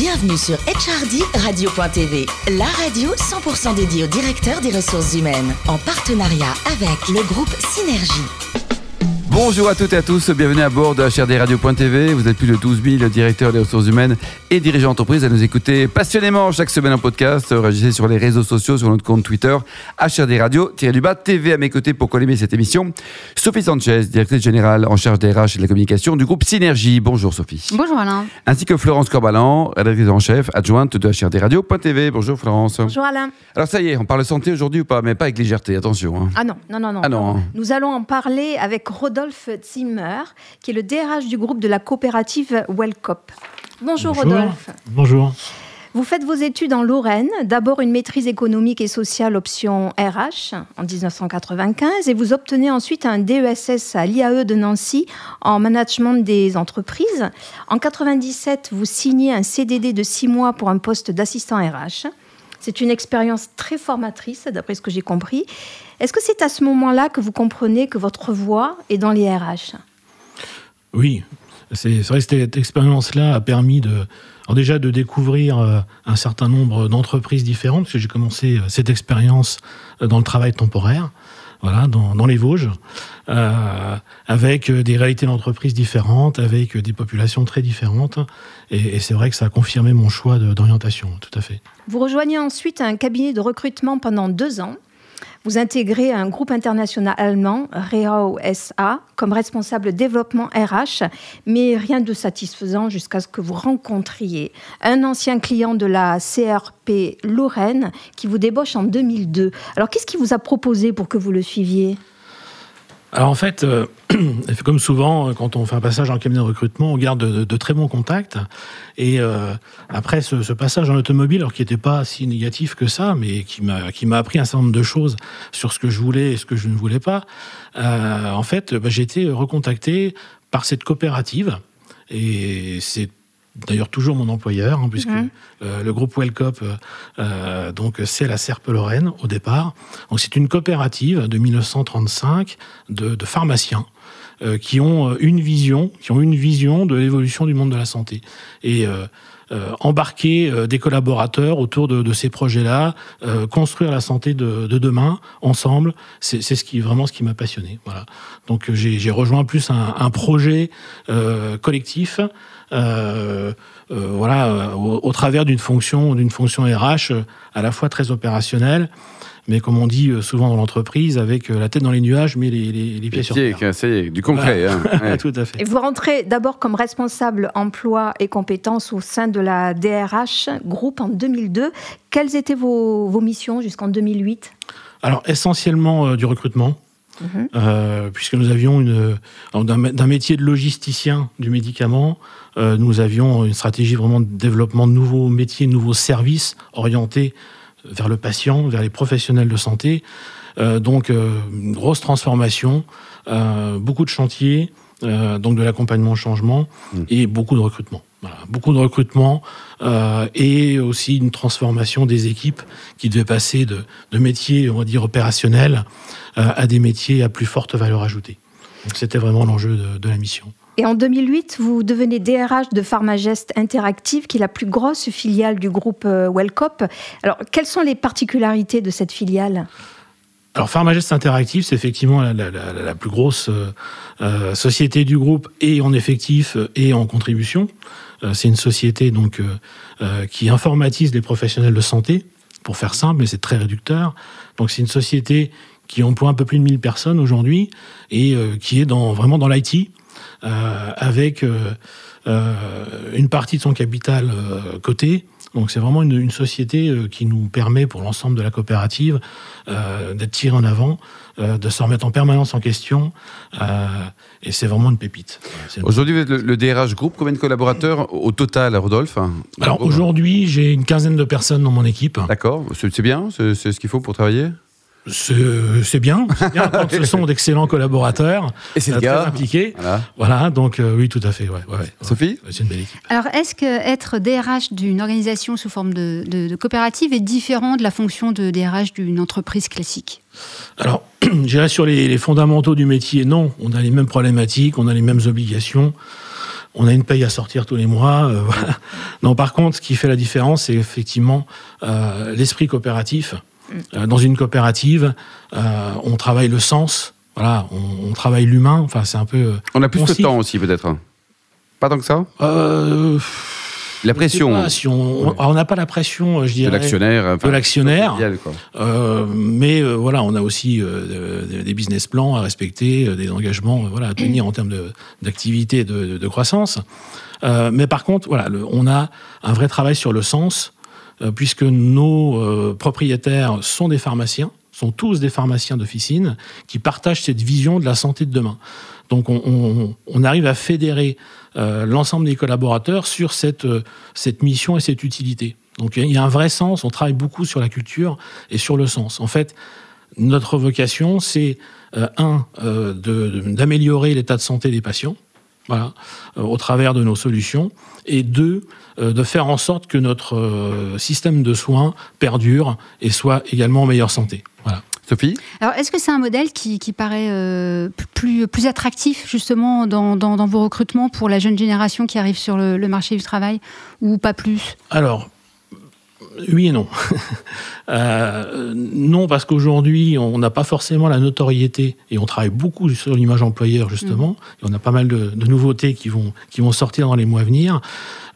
Bienvenue sur HRD Radio.tv, la radio 100% dédiée aux directeurs des ressources humaines, en partenariat avec le groupe Synergie. Bonjour à toutes et à tous, bienvenue à bord de HRD Radio.tv. Vous êtes plus de 12 000 directeurs des ressources humaines et dirigeants d'entreprise à nous écouter passionnément chaque semaine en podcast. Réagissez sur les réseaux sociaux, sur notre compte Twitter, HRD Radio-du-bas TV à mes côtés pour collimer cette émission. Sophie Sanchez, directrice générale en charge des RH et de la communication du groupe Synergie. Bonjour Sophie. Bonjour Alain. Ainsi que Florence Corbalan, rédactrice en chef adjointe de HRD Radio.tv. Bonjour Florence. Bonjour Alain. Alors ça y est, on parle santé aujourd'hui ou pas? Mais pas avec légèreté, attention. hein. Ah non, non, non, non. Ah non. hein. Nous allons en parler avec Rodolphe Zimmer, qui est le DRH du groupe de la coopérative Wellcop. Bonjour, Rodolphe. Bonjour. Vous faites vos études en Lorraine, d'abord une maîtrise économique et sociale option RH en 1995 et vous obtenez ensuite un DESS à l'IAE de Nancy en management des entreprises. En 97, vous signez un CDD de six mois pour un poste d'assistant RH. C'est une expérience très formatrice, d'après ce que j'ai compris. Est-ce que c'est à ce moment-là que vous comprenez que votre voie est dans les RH Oui, c'est vrai que cette expérience-là a permis de, déjà de découvrir euh, un certain nombre d'entreprises différentes, parce que j'ai commencé euh, cette expérience euh, dans le travail temporaire, voilà, dans, les Vosges, euh, avec euh, des réalités d'entreprise différentes, avec euh, des populations très différentes, et, c'est vrai que ça a confirmé mon choix d'orientation, tout à fait. Vous rejoignez ensuite un cabinet de recrutement pendant deux ans. Vous intégrez un groupe international allemand, Reau SA, comme responsable développement RH, mais rien de satisfaisant jusqu'à ce que vous rencontriez un ancien client de la CRP Lorraine qui vous débauche en 2002. Alors qu'est-ce qui vous a proposé pour que vous le suiviez? Alors en fait, euh, comme souvent, euh, quand on fait un passage en cabinet de recrutement, on garde de, très bons contacts. Et euh, après ce, passage en automobile, alors qui n'était pas si négatif que ça, mais qui m'a qui m'a appris un certain nombre de choses sur ce que je voulais et ce que je ne voulais pas. en fait, bah, j'ai été recontacté par cette coopérative. Et c'est d'ailleurs toujours mon employeur, hein, puisque euh, le groupe Wellcop, euh, euh, donc c'est la Serpe Lorraine au départ. Donc c'est une coopérative de 1935 de, de pharmaciens euh, qui ont une vision, qui ont une vision de l'évolution du monde de la santé et embarquer euh, des collaborateurs autour de, de ces projets-là, euh, construire la santé de, de demain ensemble, c'est ce qui vraiment ce qui m'a passionné. Voilà. Donc euh, j'ai rejoint plus un, un projet euh, collectif. Euh, euh, voilà, euh, au, au travers d'une fonction, d'une fonction RH euh, à la fois très opérationnelle, mais comme on dit euh, souvent dans l'entreprise, avec euh, la tête dans les nuages, mais les, les- les pieds sur Pied, terre. ça y est, du concret. hein. Ouais. Tout à fait. Et vous rentrez d'abord comme responsable emploi et compétences au sein de la DRH groupe en 2002. Quelles étaient vos, vos missions jusqu'en 2008 Alors essentiellement euh, du recrutement. Mhm. euh, puisque nous avions une d'un d'un métier de logisticien du médicament, euh, nous avions une stratégie vraiment de développement de nouveaux métiers, de nouveaux services orientés vers le patient, vers les professionnels de santé. Euh, donc euh, une grosse transformation, euh, beaucoup de chantiers, donc de l'accompagnement au changement Mm. et beaucoup de recrutement. Voilà, beaucoup de recrutement euh, et aussi une transformation des équipes qui devaient passer de, de métiers, on va dire, opérationnels euh, à des métiers à plus forte valeur ajoutée. Donc c'était vraiment l'enjeu de, de la mission. Et en 2008, vous devenez DRH de Pharmagest Interactive, qui est la plus grosse filiale du groupe euh, Wellcop. Alors, quelles sont les particularités de cette filiale? Alors Pharmagest Interactive, c'est effectivement la, plus grosse euh, euh, société du groupe et en effectif et en contribution. C'est une société donc qui informatise les professionnels de santé, pour faire simple, mais c'est très réducteur. Donc c'est une société qui emploie un peu plus de 1000 personnes aujourd'hui et qui est vraiment dans l'IT, avec euh, euh, une partie de son capital euh, coté. Donc c'est vraiment une, une société euh, qui nous permet pour l'ensemble de la coopérative euh, d'être tiré en avant, euh, de se remettre en permanence en question. euh, et c'est vraiment une pépite. Aujourd'hui, le, le DRH groupe. Combien de collaborateurs au total, Rodolphe? Alors aujourd'hui, j'ai une quinzaine de personnes dans mon équipe. D'accord, c'est bien, c'est ce qu'il faut pour travailler? C'est c'est bien, bien quand ce sont d'excellents collaborateurs, Et c'est euh, très cas. impliqués. Voilà. Voilà, donc euh, oui, tout à fait. Ouais, ouais, ouais. Sophie Ouais, C'est une belle équipe. Alors, est-ce que être DRH d'une organisation sous forme de, de- de coopérative est différent de la fonction de DRH d'une entreprise classique? Alors, je dirais sur les, les fondamentaux du métier, non. On a les mêmes problématiques, on a les mêmes obligations. on a une paye à sortir tous les mois. euh, voilà. Non, par contre, ce qui fait la différence, c'est effectivement euh, l'esprit coopératif. Euh, dans une coopérative, euh, on travaille le sens, voilà, on, on travaille l'humain. Enfin, c'est un peu. euh, On a plus de temps aussi, peut-être. Pas tant que ça Euh, La pression pas si on Ouais. n'a pas la pression, je de dirais. l'actionnaire. enfin, de l'actionnaire. Euh, mais euh, voilà, on a aussi euh, de- de- des business plans à respecter, des engagements voilà, à tenir en termes de- d'activité et de, de- de croissance. Mais par contre, voilà, le- on a un vrai travail sur le sens, puisque nos euh, propriétaires sont des pharmaciens, sont tous des pharmaciens d'officine, qui partagent cette vision de la santé de demain. Donc on, arrive à fédérer euh, l'ensemble des collaborateurs sur cette, euh, mission et cette utilité. Donc il y a un vrai sens, on travaille beaucoup sur la culture et sur le sens. En fait, notre vocation, c'est, euh, un, euh, d'améliorer l'état de santé des patients, voilà, euh, au travers de nos solutions, et deux, euh, de faire en sorte que notre euh, système de soins perdure et soit également en meilleure santé. Voilà. Sophie? Alors, est-ce que c'est un modèle qui, qui paraît euh, plus, plus attractif, justement, dans, dans- dans vos recrutements pour la jeune génération qui arrive sur le, le marché du travail, ou pas plus? Alors, oui et non. Euh, non, parce qu'aujourd'hui, on n'a pas forcément la notoriété et on travaille beaucoup sur l'image employeur, justement. Et on a pas mal de, de nouveautés qui vont, qui vont sortir dans les mois à venir.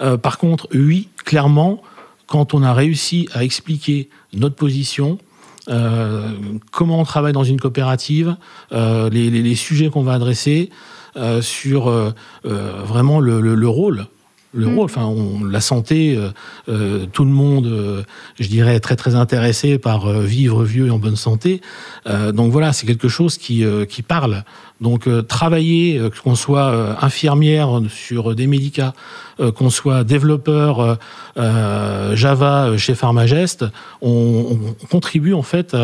Euh, par contre, oui, clairement, quand on a réussi à expliquer notre position, euh, comment on travaille dans une coopérative, les, les- les sujets qu'on va adresser, sur vraiment le, le- le rôle. Le Mm. rôle, enfin, on- la santé, euh, euh, tout le monde, euh, je dirais, est très très intéressé par euh, vivre vieux et en bonne santé. Donc voilà, c'est quelque chose qui, qui parle. Donc euh, travailler, euh, qu'on soit euh, infirmière sur des médicats, euh, qu'on soit développeur Java chez Pharmagest, on, on contribue en fait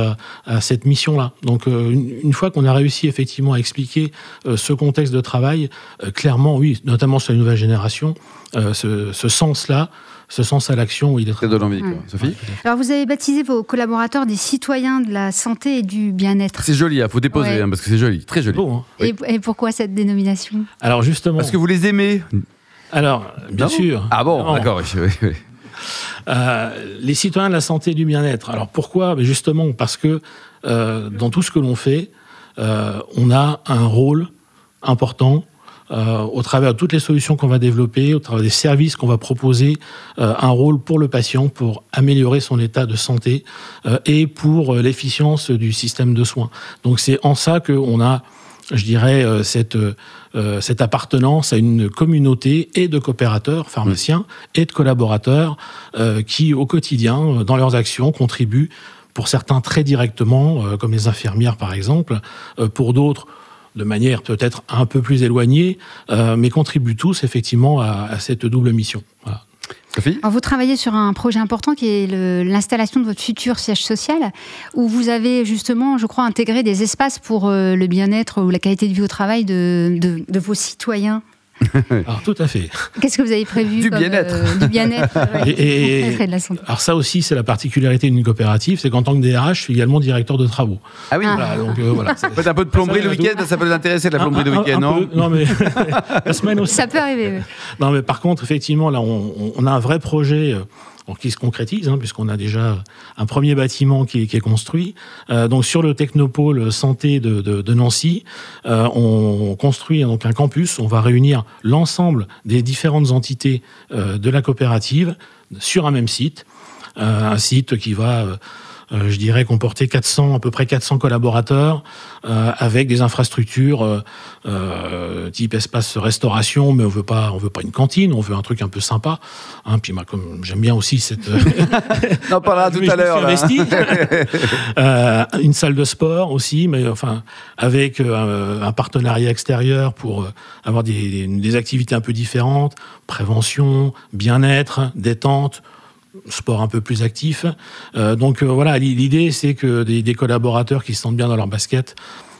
à, cette mission-là. Donc une, fois qu'on a réussi effectivement à expliquer ce contexte de travail, clairement oui, notamment sur générations, euh, ce, ce sens-là, ce sens à l'action, il est très Ça donne envie, quoi. Ouais. Sophie Alors, vous avez baptisé vos collaborateurs des citoyens de la santé et du bien-être. C'est joli, il faut déposer, Ouais. hein, parce que c'est joli, très joli. beau. hein. Et, et pourquoi cette dénomination? Alors justement, Parce que vous les aimez alors bien Non sûr. Ah bon, d'accord. oui, oui, oui. Euh, les citoyens de la santé et du bien-être. Alors pourquoi? Mais Justement parce que euh, dans tout ce que l'on fait, euh, on a un rôle important euh, au travers de toutes les solutions qu'on va développer, au travers des services qu'on va proposer, euh, un rôle pour le patient pour améliorer son état de santé euh, et pour l'efficience du système de soins. Donc c'est en ça qu'on a je dirais, cette, appartenance à une communauté et de coopérateurs, pharmaciens, et de collaborateurs qui, au quotidien, dans leurs actions, contribuent, pour certains très directement, comme les infirmières par exemple, pour d'autres de manière peut-être un peu plus éloignée, euh, mais contribuent tous effectivement à, à cette double mission. Voilà. Sophie Alors, vous travaillez sur un projet important qui est l'installation de votre futur siège social, où vous avez justement, je crois, intégré des espaces pour euh, le bien-être ou la qualité de vie au travail de, de- de vos citoyens. Alors tout à fait. Qu'est-ce que vous avez prévu Du bien-être. euh, Du bien-être. ouais. Et- et- de la santé. Alors ça aussi, c'est la particularité d'une coopérative, c'est qu'en tant que DRH, je suis également directeur de travaux. Ah oui, Ah. Voilà, donc euh, voilà. Faites un peu de plomberie le week-end, ça peut les intéresser, la plomberie le week-end, non peu, Non, mais la semaine aussi. Ça peut arriver. oui. Non, mais par contre, effectivement, là, on, on- on a un vrai projet qui se concrétise, hein, puisqu'on a déjà un premier bâtiment qui est, construit. Euh, donc, sur le technopôle santé de, Nancy, euh, on construit donc un campus. On va réunir l'ensemble des différentes entités euh, de la coopérative sur un même site. Un site qui va, je dirais, comporter 400, à peu près 400 collaborateurs, euh, avec des infrastructures euh, euh, type espace restauration, mais on veut pas, on veut pas une cantine, on veut un truc un peu sympa. Hein, puis moi, comme j'aime bien aussi cette, On en parlera tout à l'heure. Euh, une salle de sport aussi, mais enfin avec euh, un partenariat extérieur pour euh, avoir des, des- des activités un peu différentes, prévention, bien-être, détente sport un peu plus actif. Euh, donc euh, voilà, l'idée c'est que des, des collaborateurs qui se sentent bien dans leur basket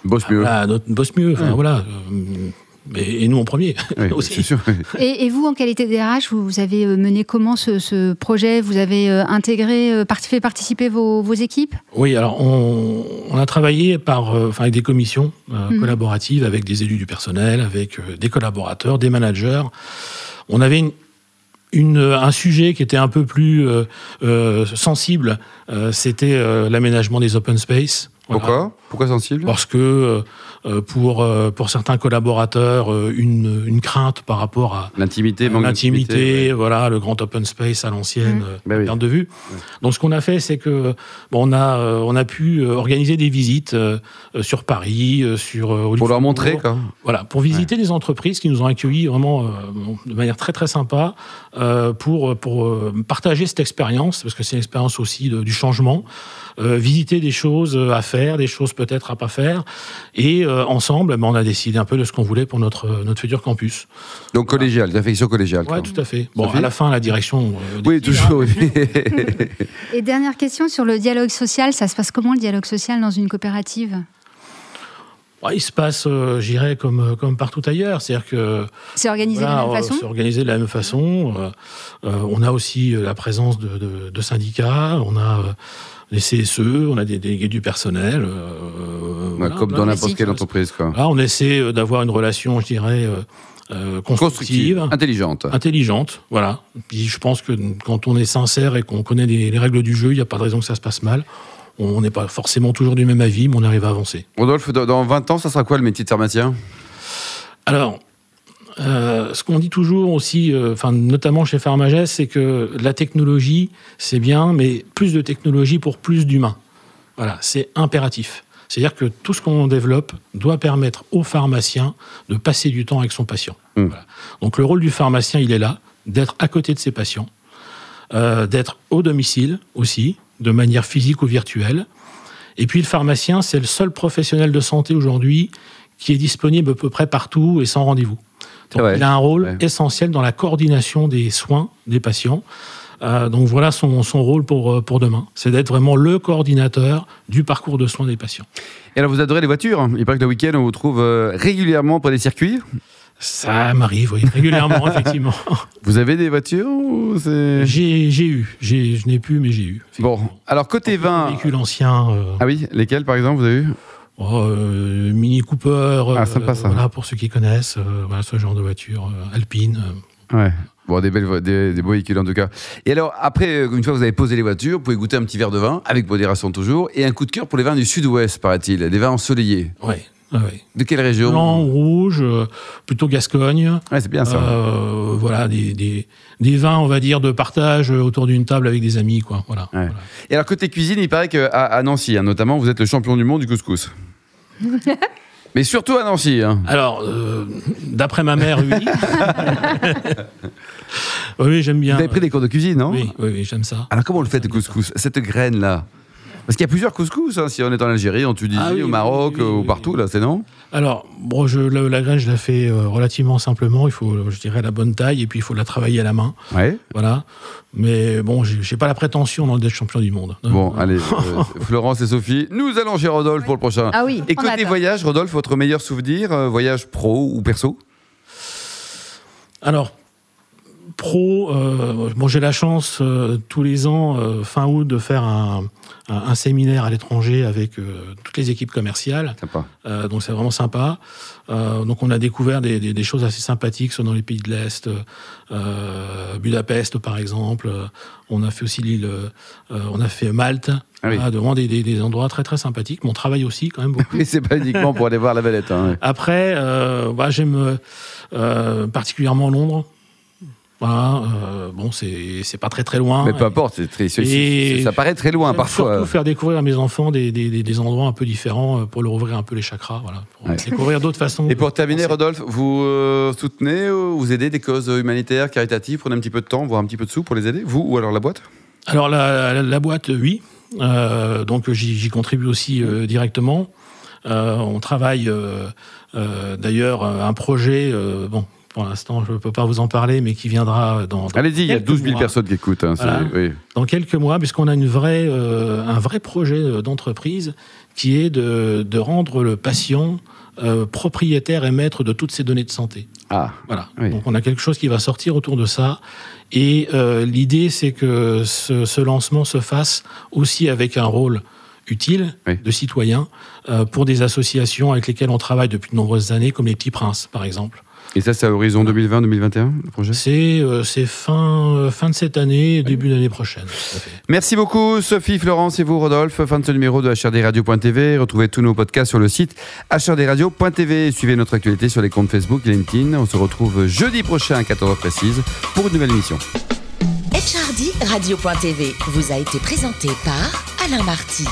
Bosse mieux. voilà, notre- bossent mieux. Enfin, Ouais. voilà, euh, et nous en premier Oui, aussi. c'est sûr. oui. Et, et vous, en qualité DRH, vous, vous avez mené comment ce, ce projet? Vous avez intégré, part- fait participer vos, vos équipes? Oui, alors on, on a travaillé par, enfin, avec des commissions euh, Mhm. collaboratives, avec des élus du personnel, avec des collaborateurs, des managers. On avait une, une- un sujet qui était un peu plus euh, euh, sensible, euh, c'était l'aménagement des open space. Voilà. Pourquoi Pourquoi sensible Parce que euh, euh, pour, euh, pour certains collaborateurs, euh, une, une crainte par rapport à, L'intimité, l'intimité, ouais. voilà, le grand open space à l'ancienne, oui. perte de vue. Donc, ce qu'on a fait, c'est que bon, on a euh, on a pu organiser des visites sur Paris, sur euh, Pour leur montrer, quoi. Voilà, pour visiter des entreprises qui nous ont accueillis vraiment euh, de manière très très sympa euh, pour pour euh, partager cette expérience parce que c'est une expérience aussi de- du changement, euh, visiter des choses à faire, des choses peut-être à pas faire, et euh, ensemble, ben, on a décidé un peu de ce qu'on voulait pour notre notre futur campus. Donc collégial, d'affection collégiale. Quoi. tout à fait. Bon, Sophie à la fin, la direction. euh, Oui, toujours. hein. oui. Et dernière question sur le dialogue social, ça se passe comment le dialogue social dans une coopérative? Ouais, il se passe, euh, j'irais, comme, euh, comme partout ailleurs. C'est-à-dire que. C'est organisé voilà, de la même euh, façon C'est organisé de la même façon. Euh, euh, on a aussi euh, la présence de, de- de syndicats, on a euh, les CSE, on a des délégués du personnel. euh, voilà, comme dans n'importe quelle entreprise, quoi. Là, on essaie euh, d'avoir une relation, je dirais, euh, constructive. intelligente. Intelligente, voilà. Puis je pense que quand on est sincère et qu'on connaît les, les règles du jeu, il n'y a pas de raison que ça se passe mal. On n'est pas forcément toujours du même avis, mais on arrive à avancer. Rodolphe, dans- dans 20 ans, ça sera quoi le métier de pharmacien? Alors, euh, ce qu'on dit toujours aussi, euh, notamment chez Pharmagès, c'est que la technologie, c'est bien, mais plus de technologie pour plus d'humains. Voilà, c'est impératif. C'est-à-dire que tout ce qu'on développe doit permettre au pharmacien de passer du temps avec son patient. Mm. Voilà. Donc le rôle du pharmacien, il est là, d'être à côté de ses patients, euh, d'être au domicile aussi, de manière physique ou virtuelle. Et puis le pharmacien, c'est le seul professionnel de santé aujourd'hui qui est disponible à peu près partout et sans rendez-vous. Donc, Ouais. il a un rôle Ouais. essentiel dans la coordination des soins des patients. Euh, donc voilà son, son rôle pour, euh, pour demain. C'est d'être vraiment le coordinateur du parcours de soins des patients. Et alors, vous adorez les voitures Il paraît que le week-end, on vous trouve euh, régulièrement pour des circuits. Ça m'arrive, oui, régulièrement, effectivement. Vous avez des voitures ou J'ai j'ai eu, J'ai- je n'ai plus, mais j'ai eu. Bon, alors côté Un vin. véhicule ancien, euh, Ah oui, lesquels par exemple vous avez eu? Oh, euh, Mini Cooper, Ah, sympa, ça. voilà, pour ceux qui connaissent, euh, voilà, ce genre de voiture, euh, alpine. euh. Ouais. Bon, des, belles, des, des beaux véhicules en tout cas. Et alors, après, euh, une fois que vous avez posé les voitures, vous pouvez goûter un petit verre de vin, avec modération toujours, et un coup de cœur pour les vins du sud-ouest, paraît-il, des vins ensoleillés. Ouais, ouais. De quelle région Blanc, rouge, euh, plutôt Gascogne. Ouais, c'est bien ça. Euh, voilà, des, des, des vins, on va dire, de partage autour d'une table avec des amis, quoi. Voilà. Ouais. Voilà. Et alors, côté cuisine, il paraît qu'à à Nancy, hein, notamment, vous êtes le champion du monde du couscous. Mais surtout à Nancy. Hein. Alors, euh, d'après ma mère, oui. oui, j'aime bien. Vous avez pris des cours de cuisine, non? Oui, oui, oui, j'aime ça. Alors, comment on le fait, le couscous Cette graine-là? Parce qu'il y a plusieurs couscous, hein, si on est en Algérie, en Tunisie, Ah oui, au Maroc, oui, oui, ou partout, là, c'est non? Alors, bon, je, la, la graine, je la fais euh, relativement simplement. Il faut, je dirais, la bonne taille et puis il faut la travailler à la main. Ouais. Voilà. Mais bon, j'ai pas la prétention d'être champion du monde. Non, Bon, allez, euh, Florence et Sophie, nous allons chez Rodolphe pour le prochain. Ah oui, Et côté voyage, Rodolphe, votre meilleur souvenir, euh, voyage pro ou perso? Alors, pro, euh, bon, j'ai la chance euh, tous les ans, euh, fin août, de faire un, un- un séminaire à l'étranger avec toutes les équipes commerciales. Sympa. Donc c'est vraiment sympa. Donc on a découvert des, des- des choses assez sympathiques soit dans les pays de l'Est, Budapest par exemple. On a fait aussi l'île, on a fait Malte. Ah oui. Voilà, vraiment des, des- des endroits très très sympathiques. Mon travail aussi quand même beaucoup. Mais c'est pas uniquement pour aller voir la Valette. Hein, ouais. Après, bah, j'aime particulièrement Londres. Voilà, euh, bon, c'est pas très très loin. Mais peu importe, c'est très- Et- ça paraît très loin parfois. Surtout faire découvrir à mes enfants des, des- des- des endroits un peu différents euh, pour leur ouvrir un peu les chakras, voilà, pour Ouais. découvrir d'autres façons. Et pour terminer, penser. Rodolphe, vous euh, soutenez ou vous aidez des causes humanitaires, caritatives, prenez un petit peu de temps, voire un petit peu de sous pour les aider, vous ou alors la boîte? Alors la, la- la boîte, oui. Euh, donc j'y contribue aussi directement. On travaille d'ailleurs un projet. bon, pour l'instant, je ne peux pas vous en parler, mais qui viendra dans. dans Allez-y, il y a quelques 12 000 mois. personnes qui écoutent. hein, c'est- Voilà. oui. dans quelques mois, puisqu'on a une vraie, euh, un vrai projet euh, d'entreprise qui est de, de rendre le patient euh, propriétaire et maître de toutes ces données de santé. Ah, Voilà. Oui. Donc on a quelque chose qui va sortir autour de ça. Et euh, l'idée, c'est que ce, ce lancement se fasse aussi avec un rôle utile Oui. de citoyen euh, pour des associations avec lesquelles on travaille depuis de nombreuses années, comme les Petits Princes, par exemple. Et ça, c'est à horizon 2020-2021, le projet C'est euh, fin, euh, fin de cette année, début d'année prochaine. Merci beaucoup, Sophie, Florence et vous, Rodolphe. Fin de ce numéro de HRDRadio.tv. Retrouvez tous nos podcasts sur le site HRDRadio.tv. Suivez notre actualité sur les comptes Facebook et LinkedIn. On se retrouve jeudi prochain à 14h précise pour une nouvelle émission. HRD Radio.tv vous a été présenté par Alain Marty.